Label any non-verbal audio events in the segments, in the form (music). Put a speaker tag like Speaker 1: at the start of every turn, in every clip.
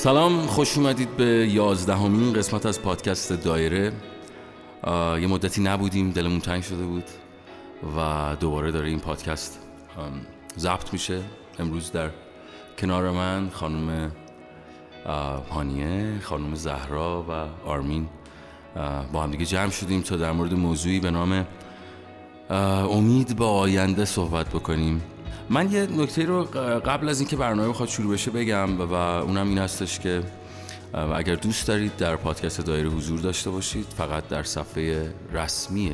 Speaker 1: سلام خوش اومدید به یازدهمین قسمت از پادکست دایره. یه مدتی نبودیم دلمون تنگ شده بود و دوباره داره این پادکست ضبط میشه. امروز در کنار من خانم هانیه خانم زهرا و آرمین با هم دیگه جمع شدیم تا در مورد موضوعی به نام امید به آینده صحبت بکنیم. من یه نکته رو قبل از اینکه برنامه بخواد شروع بشه بگم و اونم این هستش که اگر دوست دارید در پادکست دایره حضور داشته باشید فقط در صفحه رسمی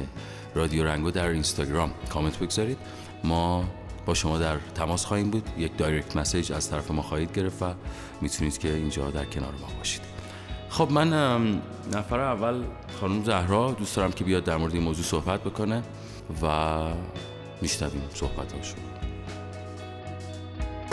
Speaker 1: رادیو رنگو در اینستاگرام کامنت بگذارید. ما با شما در تماس خواهیم بود. یک دایرکت مسیج از طرف ما خواهید گرفت و می‌تونید که اینجا در کنار ما باشید. خب من نفر اول خانم زهرا. دوست دارم که بیاد در مورد این موضوع صحبت بکنه و میشنویم صحبت هاشون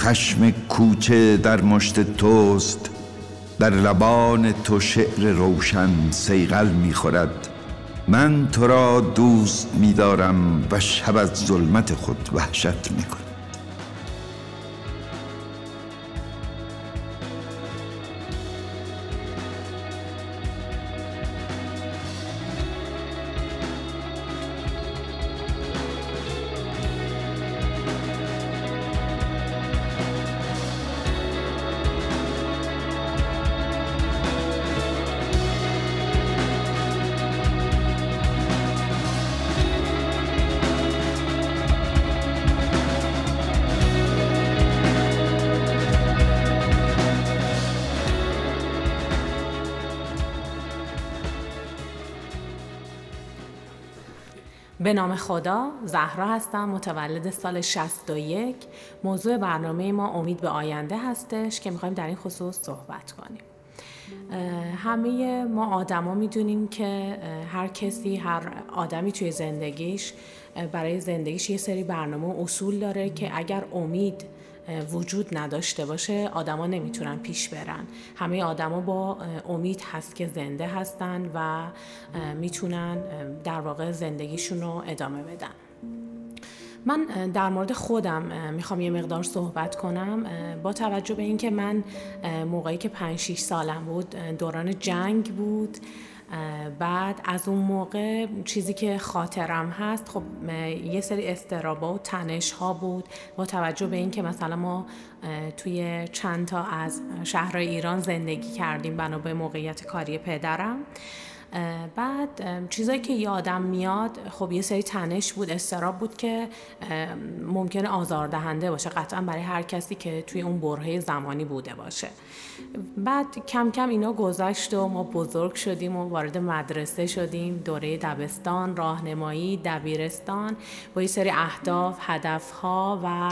Speaker 2: خشم کوچه در مشت توست در لبان تو شعر روشن سیغل می‌خورد. من تو را دوست میدارم و شب از ظلمت خود وحشت می‌کنم.
Speaker 3: به نام خدا زهرا هستم متولد سال 61 موضوع برنامه ما امید به آینده هستش که می‌خوایم در این خصوص صحبت کنیم. همه ما آدما می‌دونیم که هر کسی هر آدمی توی زندگیش برای زندگیش یه سری برنامه و اصول داره که اگر امید وجود نداشته باشه آدما نمی‌تونن پیش برن. همه آدما با امید هست که زنده هستن و می‌تونن در واقع زندگیشون رو ادامه بدن. من در مورد خودم می‌خوام یه مقدار صحبت کنم. با توجه به اینکه من موقعی که 5 6 سالم بود دوران جنگ بود. بعد از اون موقع چیزی که خاطرم هست خب یه سری استرابا و تنش ها بود با توجه به اینکه مثلا ما توی چند تا از شهرهای ایران زندگی کردیم بنا به موقعیت کاری پدرم. بعد چیزایی که یادم میاد خب یه سری تنش بود استراب بود که ممکنه آزاردهنده باشه. قطعا برای هر کسی که توی اون برهه زمانی بوده باشه. بعد کم کم اینا گذشت و ما بزرگ شدیم و وارد مدرسه شدیم. دوره دبستان راهنمایی دبیرستان. با یه سری اهداف هدفها و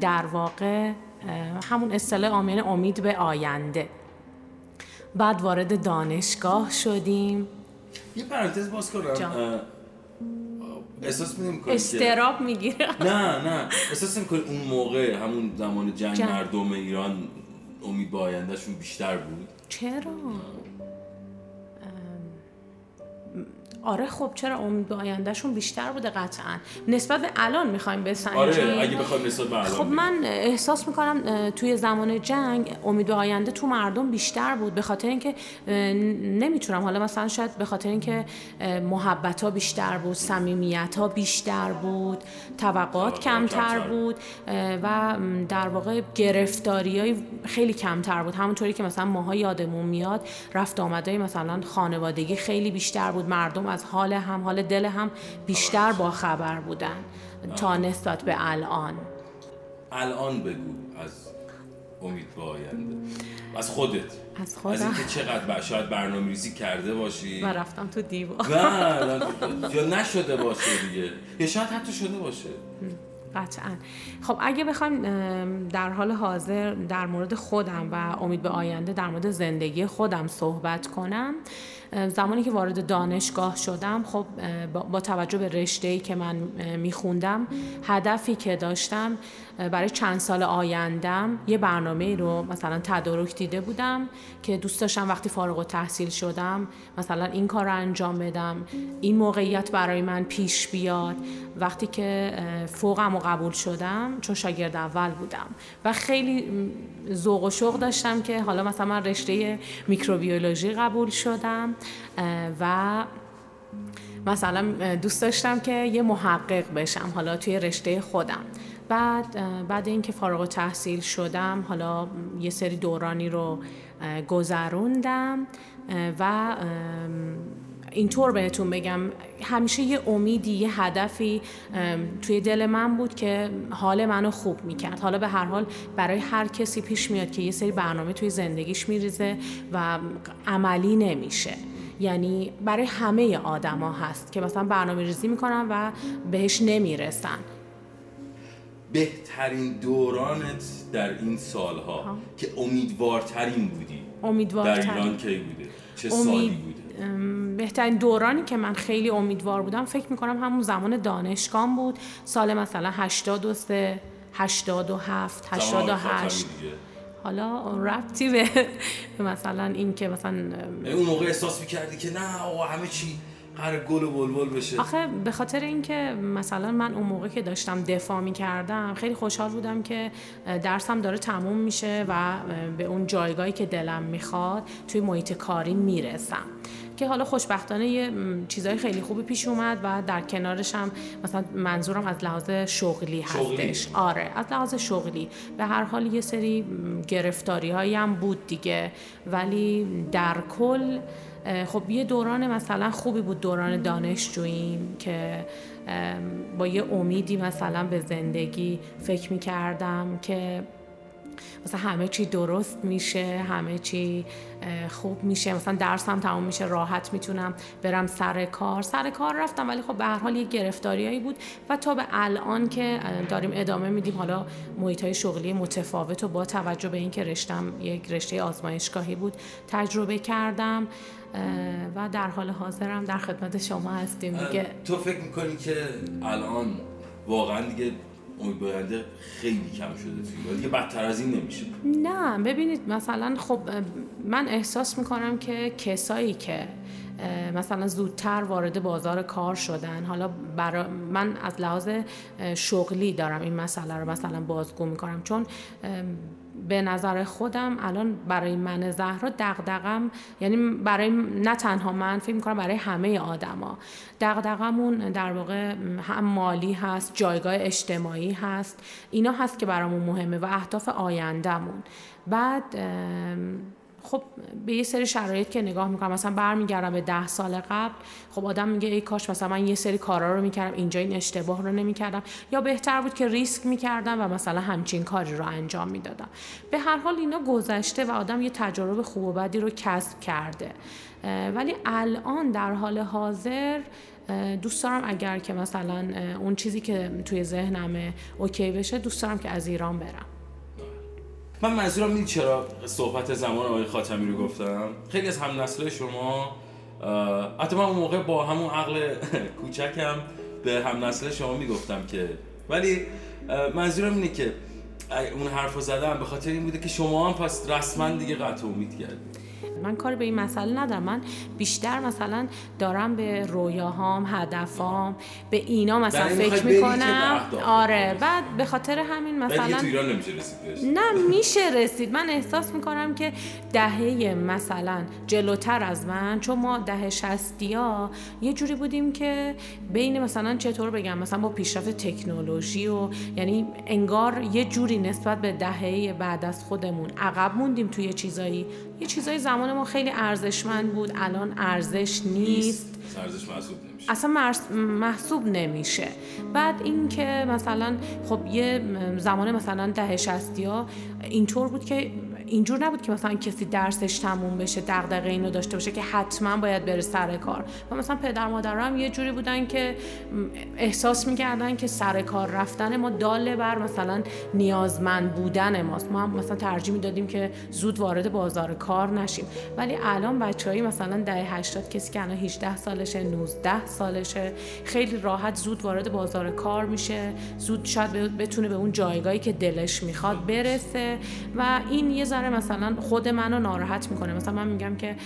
Speaker 3: در واقع همون اصطلاح آمین امید به آینده. بعد وارد دانشگاه شدیم.
Speaker 1: یه پرانتز باز کنم. احساس میدیم
Speaker 3: استراب می‌گیره.
Speaker 1: نه نه. احساس می‌کنی اون موقع همون زمان جنگ, جنگ. مردم ایران امید به آیندهشون بیشتر بود؟
Speaker 3: چرا؟ آره خب چرا امید به آیندهشون بیشتر بوده قطعا؟ نسبت به الان می‌خوایم بسنجیم
Speaker 1: آره اگه بخوایم نسبت به الان
Speaker 3: خب من احساس می‌کنم توی زمان جنگ امید به آینده تو مردم بیشتر بود به خاطر اینکه نمی‌تونم. حالا مثلا شاید به خاطر اینکه محبت ها بیشتر بود صمیمیت ها بیشتر بود توقعات کمتر بود و در واقع گرفتاری های خیلی کمتر بود. همونطوری که مثلا ماها یادمون میاد رفت آمده مثلا خانوادگی خیلی بیشتر بود مردم از حال هم حال دل هم بیشتر با خبر بودن. تا نسبت به الان.
Speaker 1: الان بگو از امید به آینده. از خودت.
Speaker 3: از خودم.
Speaker 1: از اینکه چقدر شاید برنامه ریزی کرده باشی.
Speaker 3: و رفتم تو دیوار.
Speaker 1: نه (laughs) یا نشده باشه دیگه. یا شاید حتی شده باشه.
Speaker 3: قطعا. خب اگه بخوایم در حال حاضر در مورد خودم و امید به آینده در مورد زندگی خودم صحبت کنم. زمانی که وارد دانشگاه شدم خب با توجه به رشته که من میخوندم هدفی که داشتم برای چند سال آیندم یه برنامه رو مثلا تدارک دیده بودم که دوست داشتم وقتی فارغ و تحصیل شدم مثلا این کار رو انجام بدم این موقعیت برای من پیش بیاد. وقتی که فوقم و قبول شدم چون شاگرد اول بودم و خیلی ذوق و شوق داشتم که حالا مثلا من رشته میکروبیولوژی قبول شدم. و مثلا دوست داشتم که یه محقق بشم حالا توی رشته خودم. بعد بعد اینکه فارغ تحصیل شدم حالا یه سری دورانی رو گذروندم و اینطور بهتون بگم همیشه یه امیدی یه هدفی توی دل من بود که حال منو خوب می‌کرد. حالا به هر حال برای هر کسی پیش میاد که یه سری برنامه توی زندگیش میریزه و عملی نمیشه. یعنی برای همه آدما هست که مثلا برنامه ریزی می‌کنن و بهش نمی‌رسن.
Speaker 1: بهترین دورانت در این سالها که امیدوارترین بودی.
Speaker 3: امیدوارترین.
Speaker 1: در ایران کی بوده؟ چه سالی بوده؟
Speaker 3: بهترین دورانی که من خیلی امیدوار بودم فکر می‌کنم همون زمان دانشگاه بود. سال مثلا 83 87 88 حالا ربطی به (laughs) مثلا این که مثلا
Speaker 1: اون موقع احساس می‌کردی که نه آقا همه چی قرار گل و بلبل بشه.
Speaker 3: آخه به خاطر اینکه مثلا من اون موقع که داشتم دفاع می کردم خیلی خوشحال بودم که درسم داره تموم میشه و به اون جایگاهی که دلم می‌خواد توی محیط کاری می‌رسم. که حالا خوشبختانه یه چیزای خیلی خوبی پیش اومد و در کنارش هم مثلا منظورم از لحاظ شغلی هستش. آره از لحاظ شغلی. به هر حال یه سری گرفتاری هایی هم بود دیگه. ولی در کل خب یه دوران مثلا خوبی بود دوران دانشجوییم که با یه امیدی مثلا به زندگی فکر می کردم که مثلا همه چی درست میشه همه چی خوب میشه مثلا درسم تمام میشه راحت می‌تونم برم سر کار. سر کار رفتم ولی خب به هر حال یه گرفتاریایی بود. و تا به الان که داریم ادامه میدیم حالا محیط های شغلی متفاوت و با توجه به اینکه رشتم یک رشته آزمایشگاهی بود تجربه کردم. و در حال حاضرم در خدمت شما هستیم. دیگه
Speaker 1: تو فکر می‌کنی که الان واقعا دیگه امید خیلی کم شده توی دیگه بدتر از این نمیشه.
Speaker 3: نه ببینید مثلا خب من احساس می‌کنم که کسایی که مثلا زودتر وارد بازار کار شدن حالا برا من از لحاظ شغلی دارم این مسئله رو مثلا بازگو می‌کنم. چون به نظر خودم الان برای من زهرا دغدغم یعنی برای نه تنها من فکر می‌کنم برای همه آدما. دغدغمون در واقع هم مالی هست جایگاه اجتماعی هست. اینا هست که برامون مهمه و اهداف آیندهمون. بعد خب به یه سری شرایط که نگاه می‌کنم مثلا برمیگردم به ده سال قبل خب آدم میگه ای کاش مثلا من یه سری کارا رو می‌کردم اینجا این اشتباه رو نمی‌کردم. یا بهتر بود که ریسک می‌کردم و مثلا همچین کاری رو انجام می‌دادم. به هر حال اینا گذشته و آدم یه تجربه خوب و بدی رو کسب کرده. ولی الان در حال حاضر دوست دارم اگر که مثلا اون چیزی که توی ذهنمه اوکی بشه دوست دارم که از ایران برم.
Speaker 1: من منظورم این چرا صحبت زمان آقای خاتمی رو گفتم؟ خیلی از هم نسل شما حتی من اون موقع با همون عقل (laughs) کوچکم به هم نسل شما می‌گفتم که. ولی منظورم اینه که اون حرف رو زدم به خاطر این بوده که شما هم پس رسما دیگه قطع امید کردید.
Speaker 3: من کاری به این مسئله ندارم. من بیشتر مثلا دارم به رویاهام هدفام به اینا مثلا فکر می‌کنم. آره. بعد به خاطر همین مثلا
Speaker 1: نمیشه رسید
Speaker 3: نه میشه رسید. من احساس می‌کنم که دهه مثلا جلوتر از من چون ما دهه شستی ها یه جوری بودیم که بین مثلا چطور بگم مثلا با پیشرفت تکنولوژی و یعنی انگار یه جوری نسبت به دهه بعد از خودمون عقب موندیم توی چیزایی. یه چیزای زمان ما خیلی ارزشمند بود. الان ارزش نیست.
Speaker 1: ارزش محسوب
Speaker 3: اصلا محسوب نمیشه. بعد اینکه مثلا خب یه زمان مثلا ده شستی ها اینطور بود که اینجور نبود که مثلا کسی درسش تموم بشه دغدغه اینو داشته باشه که حتما باید بره سر کار. و مثلا پدر مادر هم یه جوری بودن که احساس می‌کردن که سر کار رفتن ما داله بر مثلا نیازمند بودن ماست. ما هم مثلا ترجیح می‌دادیم که زود وارد بازار کار نشیم. ولی الان بچههایی مثلا دهه 80 کسی که الان 18 سالشه 19 سالشه. خیلی راحت زود وارد بازار کار میشه. زود شاید بتونه به اون جایگاهی که دلش می‌خواد برسه. و این یه ذره مثلا خود منو ناراحت می‌کنه. مثلا من میگم که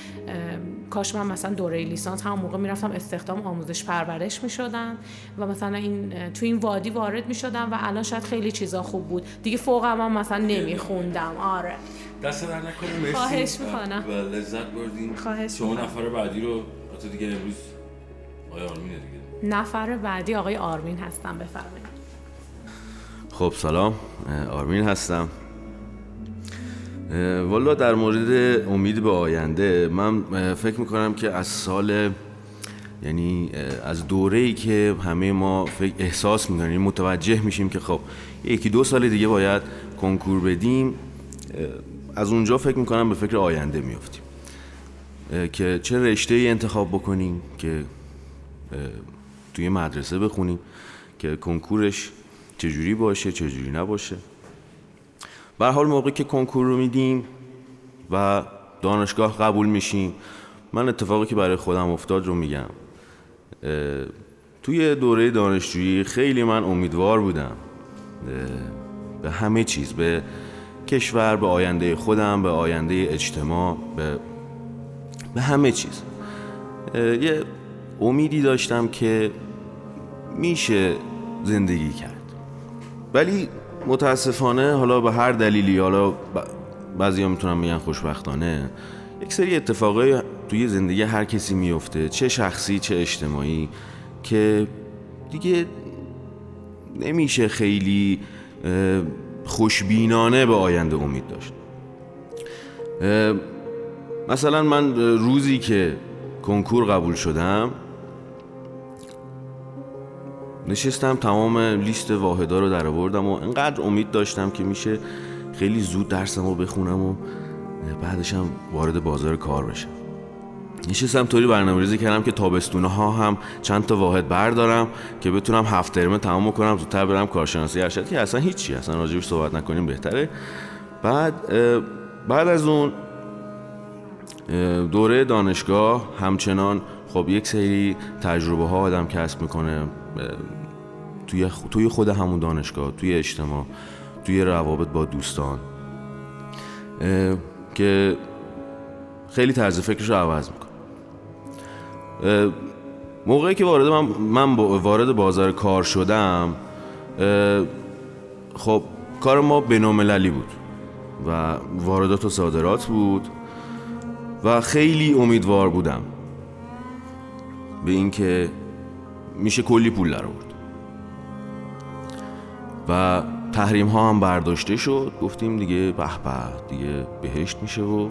Speaker 3: کاش من مثلا دوره لیسانس هم موقع می‌رفتم استخدام آموزش پرورش می‌شدم و مثلا این تو این وادی وارد می‌شدم و الان شاید خیلی چیزا خوب بود. دیگه فوق هم مثلا نمیخوندم. آره.
Speaker 1: دست در نکنه مرسی.
Speaker 3: خواهش می‌کنم.
Speaker 1: و لذت بردیم
Speaker 3: خواهش
Speaker 1: شما نفر بعدی رو تو دیگه امروز آقای آرمینه دیگه.
Speaker 3: نفر بعدی آقای آرمین هستم بفرمایید.
Speaker 4: خب سلام. آرمین هستم. والا در مورد امید به آینده من فکر می‌کنم که از سال یعنی از دوره ای که همه ما فکر احساس می‌کنیم متوجه میشیم که خب یکی دو سال دیگه باید کنکور بدیم از اونجا فکر می‌کنم به فکر آینده میافتیم. که چه رشته ای انتخاب بکنیم که توی مدرسه بخونیم که کنکورش چجوری باشه چجوری نباشه. به حال موقعی که کنکور رو میدیم و دانشگاه قبول میشیم من اتفاقی که برای خودم افتاد رو میگم. توی دوره دانشجویی خیلی من امیدوار بودم. به همه چیز به کشور به آینده خودم به آینده اجتماع به, به همه چیز. یه امیدی داشتم که میشه زندگی کرد. ولی متاسفانه حالا به هر دلیلی حالا بعضی ها می‌تونم میگن خوشبختانه یک سری اتفاقای توی زندگی هر کسی میفته چه شخصی چه اجتماعی که دیگه نمیشه خیلی خوشبینانه به آینده امید داشت. مثلا من روزی که کنکور قبول شدم نشستم تمام لیست واحدا رو در آوردم و انقدر امید داشتم که میشه خیلی زود درسم رو بخونم و بعدش هم وارد بازار کار بشم. نشستم طوری برنامه ریزی کردم که تابستونه ها هم چند تا واحد بردارم که بتونم هفت ترمه تمام کنم زودتر برم کارشناسی ارشد که اصلا هیچی اصلا راجبش صحبت نکنیم بهتره. بعد بعد از اون دوره دانشگاه همچنان خب یک سری تجربه ها آدم کسب می‌کنه. توی توی خود همون دانشگاه توی اجتماع توی روابط با دوستان. که خیلی طرز فکرش رو عوض می‌کنه. موقعی که وارد من, من وارد بازار کار شدم خب کار ما بینالمللی بود و واردات و صادرات بود و خیلی امیدوار بودم. به اینکه میشه کلی پول در آورد. و تحریم ها هم برداشته شد. گفتیم دیگه به به دیگه بهشت میشه و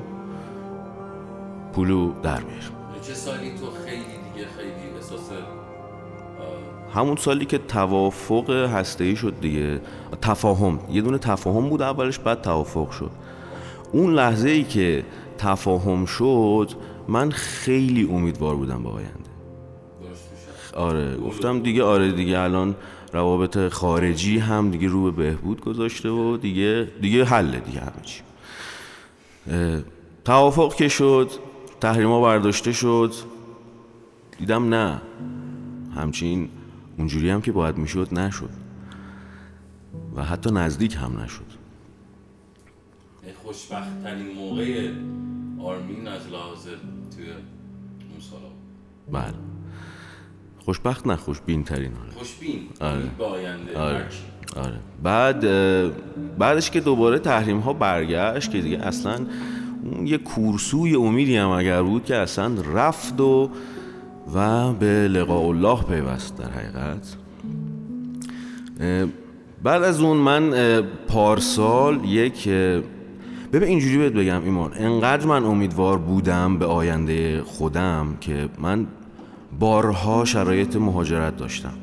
Speaker 4: پولو در میاریم.
Speaker 1: چه سالی تو خیلی دیگه خیلی احساس
Speaker 4: همون سالی که توافق هسته شد دیگه. تفاهم یه دونه تفاهم بود اولش بعد توافق شد. اون لحظه ای که تفاهم شد من خیلی امیدوار بودم به آینده. آره گفتم دیگه آره دیگه الان روابط خارجی هم دیگه رو به بهبود گذاشته و دیگه دیگه حله دیگه همه چی. توافق که شد تحریما برداشته شد. دیدم نه. همچین اونجوری هم که باید می‌شد نشد. و حتی نزدیک هم نشد.
Speaker 1: خوشبخت ترین موقع آرمین از لحاظ توی اون سالا
Speaker 4: بله. خوشبخت نه خوشبین ترین
Speaker 1: خوشبین
Speaker 4: آره.
Speaker 1: با آینده
Speaker 4: آره. آره. بعد بعدش که دوباره تحریم ها برگشت که دیگه اصلا اون یه کورسوی امیدی هم اگر بود که اصلا رفت و و به لقاء الله پیوست در حقیقت بعد از اون من پارسال یک ببین اینجوری بهت بگم ایمان انقدر من امیدوار بودم به آینده خودم که من بارها شرایط مهاجرت داشتم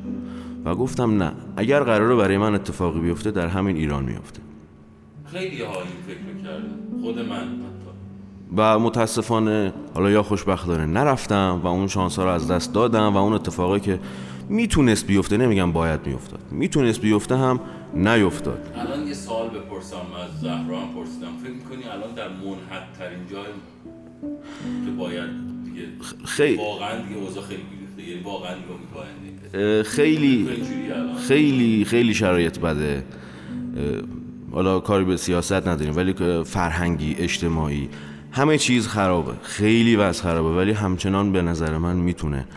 Speaker 4: و گفتم نه اگر قراره برای من اتفاقی بیفته در همین ایران میفته
Speaker 1: خیلی ها این فکر کردن خود من
Speaker 4: و متاسفانه حالا یا خوشبختانه نرفتم و اون شانس ها رو از دست دادم و اون اتفاقی که می‌تونست بیفته نمیگم باید میافتاد می‌تونست بیفته هم نیفتاد.
Speaker 1: الان یه سوال بپرسم از زهرا هم پرسیدم. فکر می‌کنی الان در منحد ترین جای که باید دیگه.
Speaker 4: خیلی.
Speaker 1: واقعا دیگه اوضاع خیلی یعنی واقعا نگاه
Speaker 4: خیلی خیلی خیلی شرایط بده. حالا کاری به سیاست نداریم ولی فرهنگی اجتماعی همه چیز خرابه. خیلی وضع خرابه ولی همچنان به نظر من می‌تونه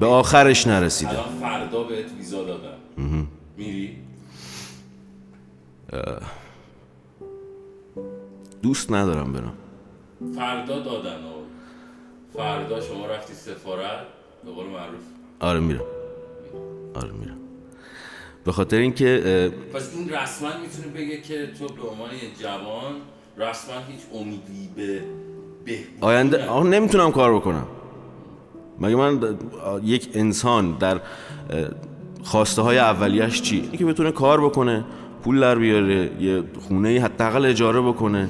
Speaker 4: به آخرش نرسیده.
Speaker 1: الان فردا بهت ویزا دادن. میری؟
Speaker 4: دوست ندارم برم.
Speaker 1: فردا دادن فردا شما رفتی سفارت به قول معروف.
Speaker 4: آره میرم. آره میرم. به خاطر اینکه
Speaker 1: پس این رسما می‌تونه بگه که تو به عنوان جوان رسما هیچ امیدی به
Speaker 4: آینده آه نمی‌تونم کار بکنم. مگه من یک انسان در خواسته های اولیش چی؟ اینکه بتونه کار بکنه پول در بیاره یه خونه حداقل اجاره بکنه.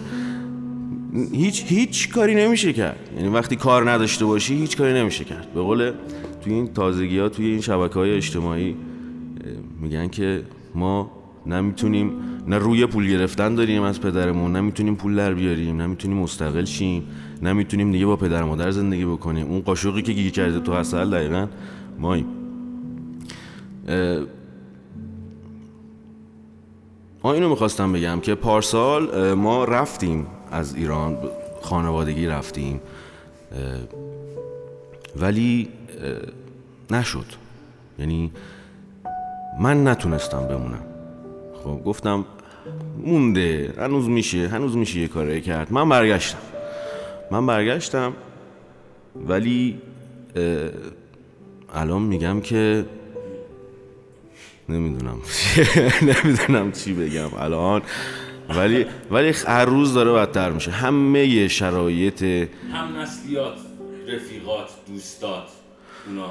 Speaker 4: هیچ هیچ کاری نمیشه کرد. یعنی وقتی کار نداشته باشی هیچ کاری نمیشه کرد. به قول توی این تازگی ها توی این شبکه های اجتماعی میگن که ما نمی‌تونیم نه روی پول گرفتن داریم از پدرمون نمی‌تونیم پول در بیاریم نمی‌تونیم مستقل شیم نمی‌تونیم دیگه با پدر مادر زندگی بکنیم. اون قاشقی که گیر کرده تو اصل دقیقا ما اینو می‌خواستم بگم که پارسال ما رفتیم از ایران خانوادگی رفتیم ولی نشد. یعنی من نتونستم بمونم. خب گفتم مونده هنوز میشه هنوز میشه یه کاری کرد. من برگشتم. من برگشتم ولی الان میگم که نمی‌دونم. (laughs) نمی‌دونم چی بگم. الان ولی ولی هر روز داره بدتر میشه. همه شرایط
Speaker 1: هم نسلیات رفیقات دوستات اونا.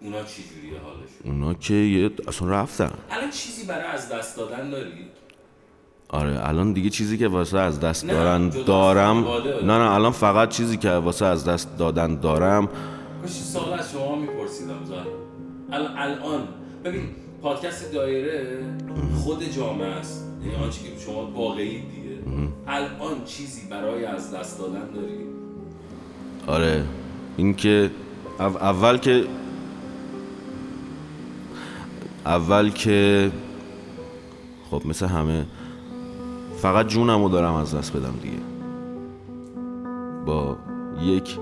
Speaker 1: اونا چی جوریه حالشون؟
Speaker 4: اونا که یه اصلا رفتن.
Speaker 1: الان چیزی برای از دست دادن داری؟
Speaker 4: آره الان دیگه چیزی که واسه از دست دارن دارم. نه نه الان فقط چیزی که واسه از دست دادن دارم.
Speaker 1: کاش سال از شما میپرسیدم زن. الان. ببین پادکست دایره خود جامعه است. یعنی آنچه که شما واقعی دیگه. الان چیزی برای از دست دادن داری؟
Speaker 4: آره. اینکه اول که اول که خب مثل همه فقط جونمو دارم از دست بدم دیگه. با یک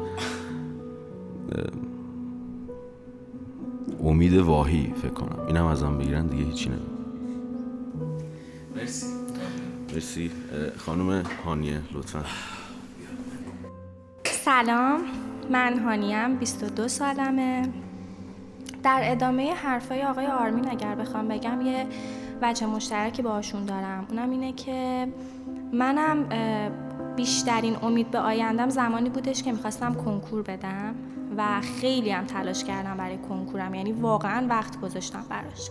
Speaker 4: امید واهی فکر کنم. اینم ازم بگیرن دیگه هیچی نمیم
Speaker 1: مرسی.
Speaker 4: مرسی. خانم هانیه لطفا.
Speaker 5: سلام. من هانیم 22 سالمه. در ادامه حرفای آقای آرمین اگر بخوام بگم یه وجه مشترکی باشون دارم. اونم اینه که منم بیشترین امید به آیندم زمانی بودش که می‌خواستم کنکور بدم و خیلی هم تلاش کردم برای کنکورم. یعنی واقعا وقت گذاشتم براش.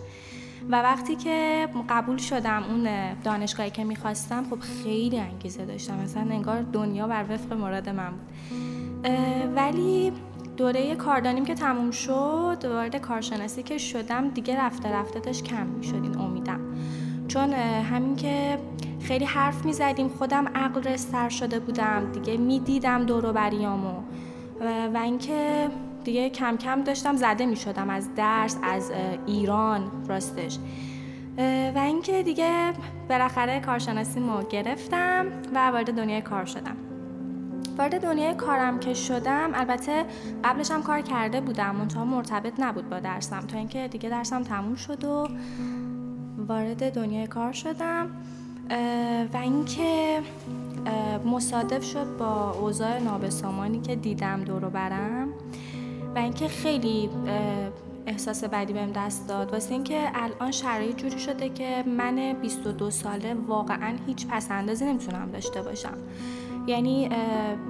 Speaker 5: و وقتی که قبول شدم اون دانشگاهی که می‌خواستم خب خیلی انگیزه داشتم. مثلا انگار دنیا بر وفق مراد من بود. ولی دوره کاردانیم که تموم شد وارد کارشناسی که شدم دیگه رفته رفته داشت کم می‌شد این امیدم. چون همین که خیلی حرف می زدیم خودم عقل رستر شده بودم دیگه می‌دیدم دور بریامو. و اینکه دیگه کم کم داشتم زده می شدم از درس از ایران راستش. و اینکه دیگه بالاخره کارشناسی مو گرفتم و وارد دنیای کار شدم. وارد دنیای کارم که شدم البته قبلش هم کار کرده بودم منتها مرتبط نبود با درسم. تا اینکه دیگه درسم تموم شد و وارد دنیای کار شدم. و اینکه مصادف شد با اوضاع نابسامانی که دیدم دورو برم. و اینکه خیلی احساس بدی بهم دست داد. واسه اینکه الان شرایط جوری شده که من 22 ساله واقعا هیچ پسندازی نمی‌تونم داشته باشم. یعنی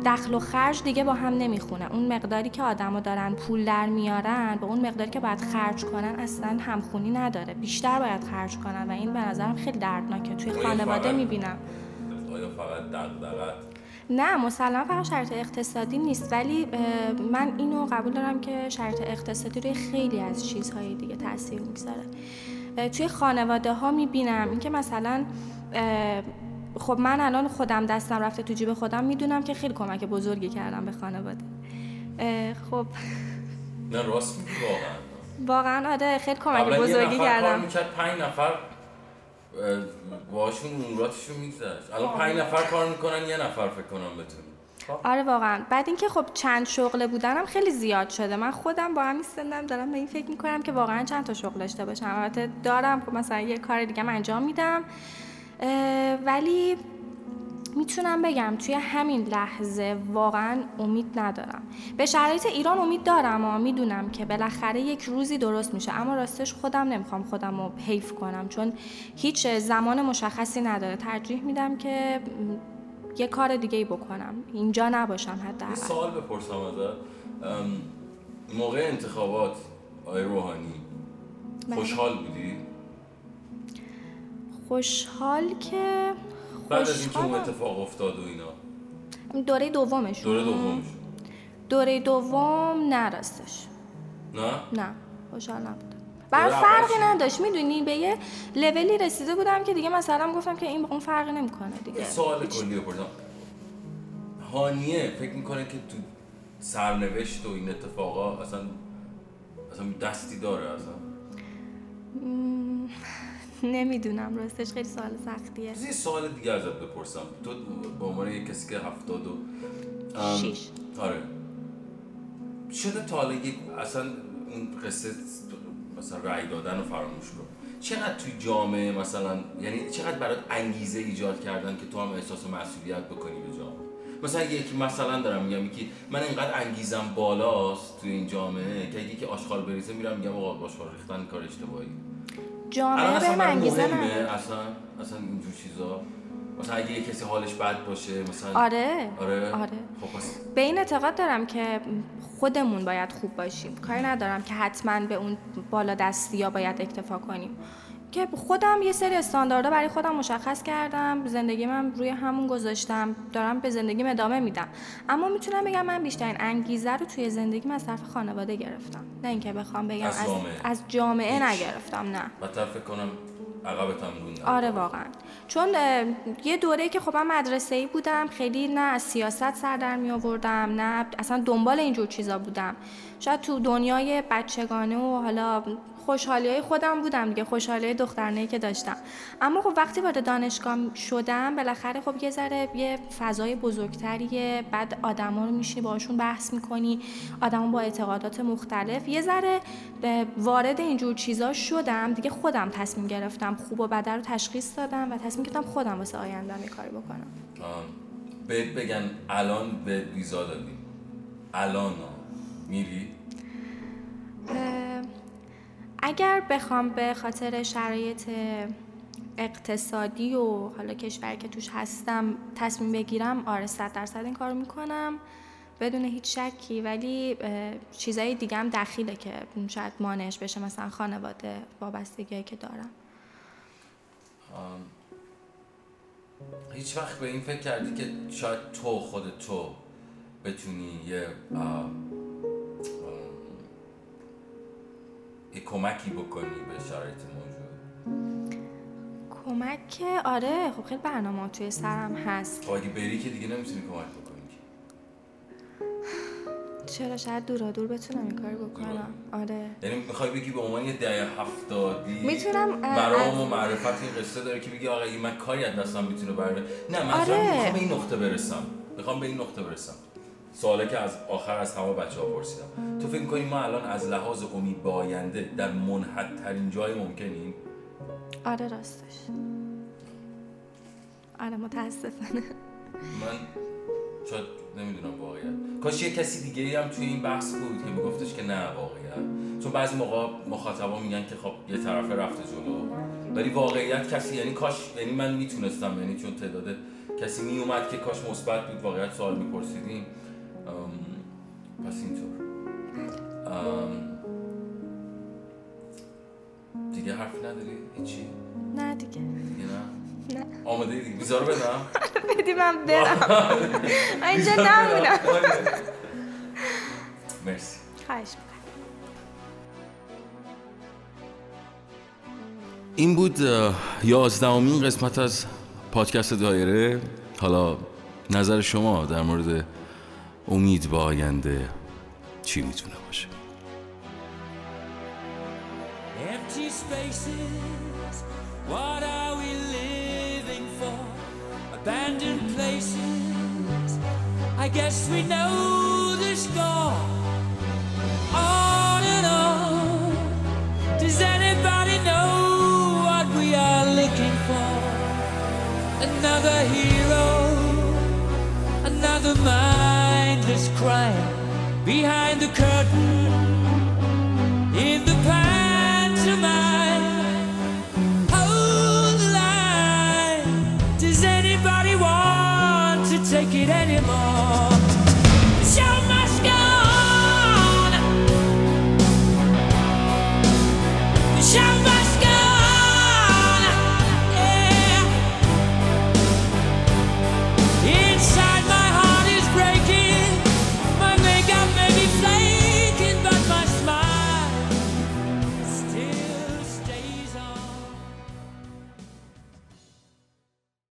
Speaker 5: دخل و خرج دیگه با هم نمی‌خونه. اون مقداری که آدما دارن پول در میارن به اون مقداری که باید خرج کنن اصلا همخونی نداره. بیشتر باید خرج کنن و این به نظرم خیلی دردناکه. توی خانواده می‌بینم. نه مسلما فقط شرط اقتصادی نیست ولی من اینو قبول دارم که شرط اقتصادی روی خیلی از چیزهای دیگه تاثیر می‌گذاره. توی خانواده ها می‌بینم اینکه مثلا خب من الان خودم دستم رفته تو جیب خودم می‌دونم که خیلی کمک بزرگی کردم به خانواده. خب.
Speaker 1: نه راست میگی
Speaker 5: واقعا. واقعا آره خیلی کمک بزرگی کردم.
Speaker 1: می‌کرد پنج نفر باشون اموراتشون میگذشت. الان پنج نفر کار می‌کنن یه نفر فکر کنم بتونی
Speaker 5: خب. آره واقعا. بعد اینکه خب چند شغله بودنم خیلی زیاد شده. من خودم با همین سندم دارم به این فکر می‌کنم که واقعا چند تا شغل داشته باشم. البته دارم خب مثلا یه کار دیگه انجام میدم. ولی می‌تونم بگم توی همین لحظه واقعا امید ندارم. به شرایط ایران امید دارم و می‌دونم که بالاخره یک روزی درست میشه. اما راستش خودم نمی‌خوام خودم رو حیف کنم چون هیچ زمان مشخصی نداره. ترجیح میدم که یه کار دیگه ای بکنم. اینجا نباشم حتی
Speaker 1: یه سوال بپرسم ازت. موقع انتخابات آقای روحانی بله. خوشحال بودی؟
Speaker 5: خوشحال که
Speaker 1: بعد از اینکه اون اتفاق افتاد و اینا.
Speaker 5: دوره دومش.
Speaker 1: دوره دومش.
Speaker 5: دوره دوم نرستش.
Speaker 1: نه؟
Speaker 5: نه خوشحال نبودم. برای فرقی نداشت می‌دونی؟ به یه لولی رسیده بودم که دیگه مثلا گفتم که این اون فرقی نمی‌کنه دیگه.
Speaker 1: سوال کلی بپرسم هانیه فکر می‌کنه که تو سرنوشت و این اتفاقا اصلا اصلا دستی داره اصلا. (laughs)
Speaker 5: نمی‌دونم راستش خیلی سوال سختیه.
Speaker 1: یه سوال دیگه ازت بپرسم. تو به عنوان یک کسی که هفتاد و
Speaker 5: شیش.
Speaker 1: آره. شده تا حالا اصلا اون قصه مثلا رأی دادن رو فراموش کن. چقدر توی جامعه مثلا یعنی چقدر برات انگیزه ایجاد کردن که تو هم احساس مسئولیت بکنی به جامعه؟ مثلا یکی مثلا دارم میگم که من اینقدر انگیزم بالاست توی این جامعه که اگه که آشغال بریزه میرم میگم آقا آشغال ریختن کار اشتباهی
Speaker 5: جامعه به انگیزه
Speaker 1: نداره اصلا اصلا اینجور چیزا. مثلا اگه یه کسی حالش بد باشه مثلا
Speaker 5: آره.
Speaker 1: آره,
Speaker 5: آره. خب به این اعتقاد دارم که خودمون باید خوب باشیم. کاری ندارم که حتما به اون بالا دستی یا باید اکتفا کنیم. که خودم یه سری استانداردها برای خودم مشخص کردم زندگی من روی همون گذاشتم دارم به زندگیم ادامه میدم. اما می‌تونم بگم من بیشترین انگیزه رو توی زندگی از طرف خانواده گرفتم. نه اینکه بخوام بگم از جامعه, از, جامعه نگرفتم نه.
Speaker 1: و فکر کنم
Speaker 5: آره واقعا. چون یه دوره که خب من مدرسه ای بودم خیلی نه از سیاست سر در می آوردم نه اصلا دنبال اینجور چیزا بودم. شاید تو دنیای بچگانه و حالا خوشحالی های خودم بودم دیگه خوشحالی دخترانه که داشتم. اما خب وقتی وارد دانشگاه شدم بالاخره خب یه ذره یه فضای بزرگتریه. بعد آدما رو میشی باشون بحث می‌کنی آدما با اعتقادات مختلف. یه ذره وارد اینجور چیزا شدم دیگه خودم تصمیم گرفتم خوب و بد رو تشخیص دادم و تصمیم گرفتم خودم واسه آیندهم یه کاری بکنم.
Speaker 1: بهت بگن الان به ویزا دادی الان میری؟
Speaker 5: اگر بخوام به خاطر شرایط اقتصادی و حالا کشوری که توش هستم تصمیم بگیرم آره صد درصد این کارو می‌کنم. بدون هیچ شکی. ولی چیزای دیگه هم دخیله که شاید مانعش بشه مثلا خانواده وابستگی که دارم.
Speaker 1: هیچ وقت به این فکر کردی که شاید تو خود تو بتونی یه کمکی بکنی به شرایط موجود؟
Speaker 5: کمک؟ آره خب خیلی برنامه توی سرم هست.
Speaker 1: خب اگه بری که دیگه نمی‌تونی کمک بکنی.
Speaker 5: چرا؟ شاید دورا دور بتونم این کاری بکنم. آره.
Speaker 1: یعنی می‌خوای بگی به عنوان یه ده هفتادی
Speaker 5: می‌تونم
Speaker 1: برام و معرفت این قصه داره که بگی آقا من کاری از دستم می‌تونه برده نه من آره. می‌خوام به این نقطه برسم. می‌خوام به این نقطه برسم. سواله که از آخر از تمام بچه ها پرسیدم. تو فکر کنی ما الان از لحاظ امید به آینده در منحدترین جای ممکنیم؟
Speaker 5: آره راستش. آره متاسفانه.
Speaker 1: من شاید نمی‌دونم واقعیت کاش یه کسی دیگه هم توی این بحث بود که میگفتش که نه واقعیت چون بعضی موقع مخاطبا میگن که خب یه طرف رفته جلو. ولی واقعیت کسی یعنی کاش یعنی من می‌تونستم یعنی چون تعداد کسی می اومد که کاش مثبت بود واقعیت سوال میپرسیدیم. پس اینطور دیگه حرف نداری؟ هیچی؟
Speaker 5: نه دیگه. دیگه
Speaker 1: نه؟ (laughs)
Speaker 5: نه.
Speaker 1: آماده دیگه بیزارو بدم؟ (laughs)
Speaker 5: بدی من برم. (laughs) من اینجا نمونم
Speaker 1: مرسی.
Speaker 5: خواهش
Speaker 1: این بود یازدهمین قسمت از پادکست دایره. حالا نظر شما در مورد امید به آینده چی می‌تونه باشه
Speaker 6: Empty spaces, what are we living for? Abandoned places, I guess we know the score. On and on, does anybody know what we are looking for? Another hero, another mindless crime behind the curtain